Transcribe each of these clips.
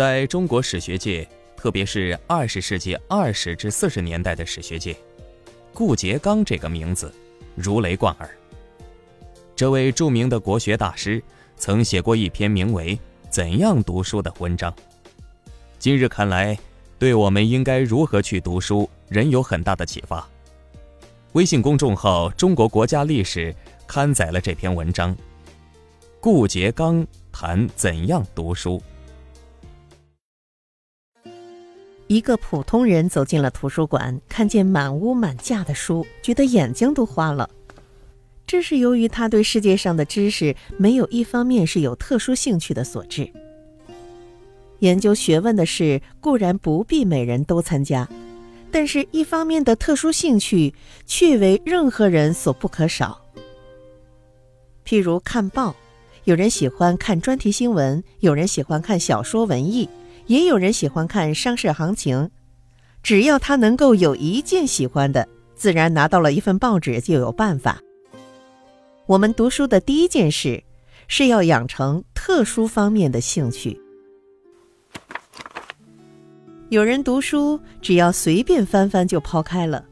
在中国史学界，特别是二十世纪二十至四十年代的史学界，顾颉刚这个名字如雷贯耳。这位著名的国学大师曾写过一篇名为《怎样读书》的文章。今日看来，对我们应该如何去读书，仍有很大的启发。微信公众号“中国国家历史”刊载了这篇文章。顾颉刚谈怎样读书。一个普通人走进了图书馆，看见满屋满架的书，觉得眼睛都花了。这是由于他对世界上的知识没有一方面是有特殊兴趣的所致。研究学问的事固然不必每人都参加。但是，一方面的特殊兴趣却为任何人所不可少。譬如看报，有人喜欢看专题新闻，有人喜欢看小说文艺，也有人喜欢看商事行情。只要他能够有一件喜欢的，自然拿到了一份报纸就有办法。我们读书的第一件事，是要养成特殊方面的兴趣。有人读书只要随便翻翻就抛开了，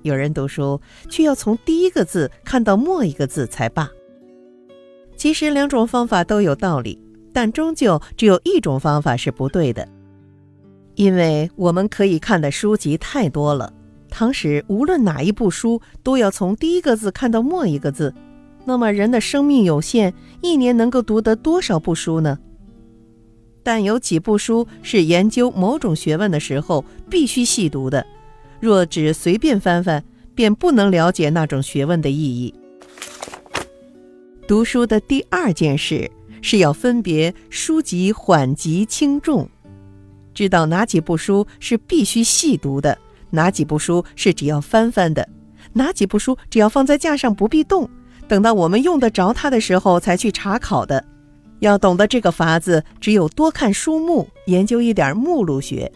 有人读书却要从第一个字看到末一个字才罢。其实两种方法都有道理，但终究只有一种方法是不对的，因为我们可以看的书籍太多了。倘使无论哪一部书都要从第一个字看到末一个字，那么人的生命有限，一年能够读得多少部书呢？但有几部书是研究某种学问的时候必须细读的，若只随便翻翻，便不能了解那种学问的意义。读书的第二件事是要分别书籍缓急轻重，知道哪几部书是必须细读的，哪几部书是只要翻翻的，哪几部书只要放在架上不必动，等到我们用得着它的时候才去查考的。要懂得这个法子，只有多看书目，研究一点目录学。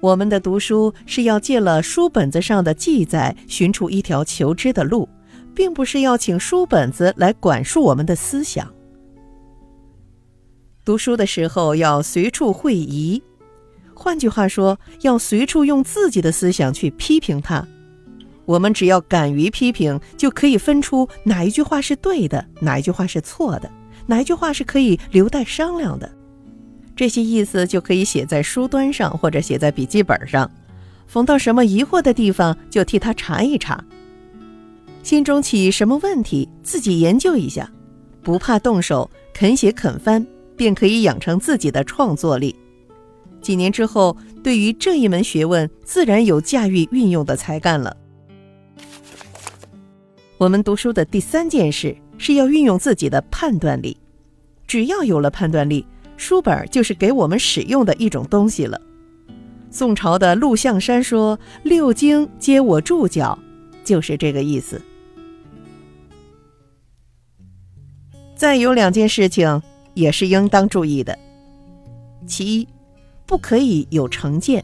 我们的读书是要借了书本子上的记载，寻出一条求知的路，并不是要请书本子来管束我们的思想。读书的时候要随处会疑，换句话说，要随处用自己的思想去批评它。我们只要敢于批评，就可以分出哪一句话是对的，哪一句话是错的，哪一句话是可以留待商量的。这些意思就可以写在书端上，或者写在笔记本上。逢到什么疑惑的地方，就替他查一查。心中起什么问题，自己研究一下，不怕动手，肯写肯翻，便可以养成自己的创作力。几年之后，对于这一门学问，自然有驾驭运用的才干了。我们读书的第三件事是要运用自己的判断力。只要有了判断力，书本就是给我们使用的一种东西了。宋朝的陆象山说：“六经皆我注脚”，就是这个意思。再有两件事情也是应当注意的：其一，不可以有成见。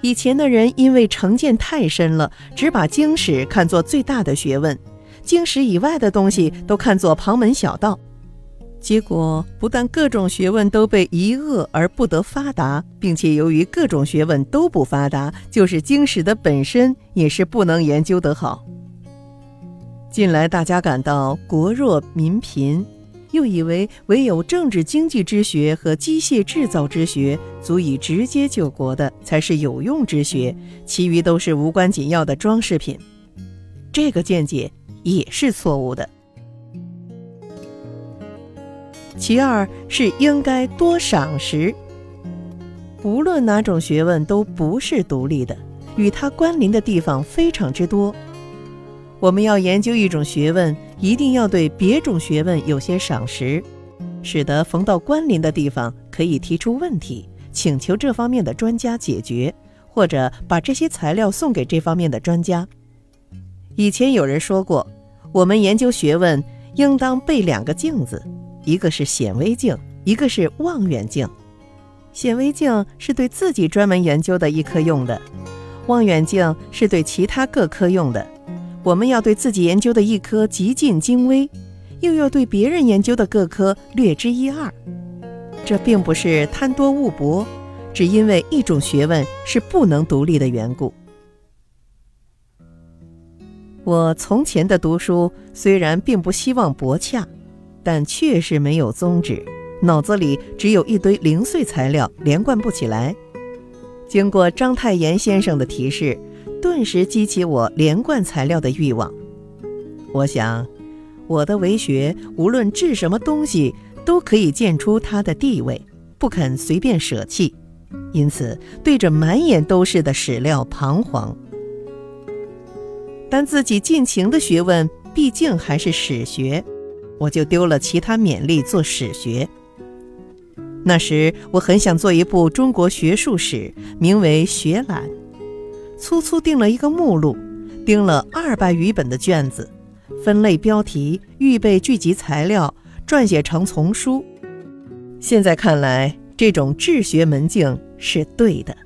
以前的人因为成见太深了，只把经史看作最大的学问，经史以外的东西都看作旁门小道，结果不但各种学问都被遗恶而不得发达，并且由于各种学问都不发达，就是经史的本身也是不能研究得好。近来大家感到国弱民贫。又以为唯有政治经济之学和机械制造之学足以直接救国的才是有用之学，其余都是无关紧要的装饰品。这个见解也是错误的。其二是应该多赏识。无论哪种学问都不是独立的，与它关联的地方非常之多。我们要研究一种学问，一定要对别种学问有些赏识，使得逢到关联的地方可以提出问题，请求这方面的专家解决，或者把这些材料送给这方面的专家。以前有人说过，我们研究学问应当备两个镜子，一个是显微镜，一个是望远镜。显微镜是对自己专门研究的一科用的，望远镜是对其他各科用的。我们要对自己研究的一科极尽精微，又要对别人研究的各科略知一二，这并不是贪多误博，只因为一种学问是不能独立的缘故。我从前的读书虽然并不希望博洽，但确实没有宗旨，脑子里只有一堆零碎材料，连贯不起来。经过章太炎先生的提示，顿时激起我连贯材料的欲望。我想，我的为学无论治什么东西。都可以见出他的地位，不肯随便舍弃，因此对着满眼都是的史料彷徨。但自己尽情的学问毕竟还是史学，我就丢了其他勉力做史学。那时我很想做一部中国学术史，名为《学览》，粗粗定了一个目录，订了二百余本的卷子，分类标题，预备聚集材料。撰写成丛书，现在看来，这种治学门径是对的。